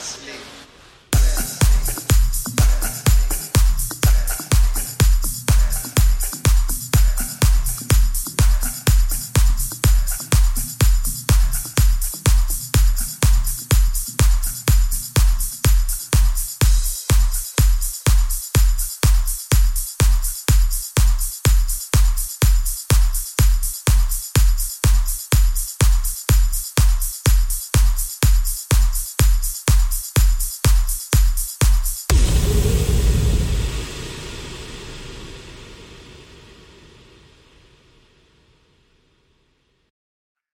sleep.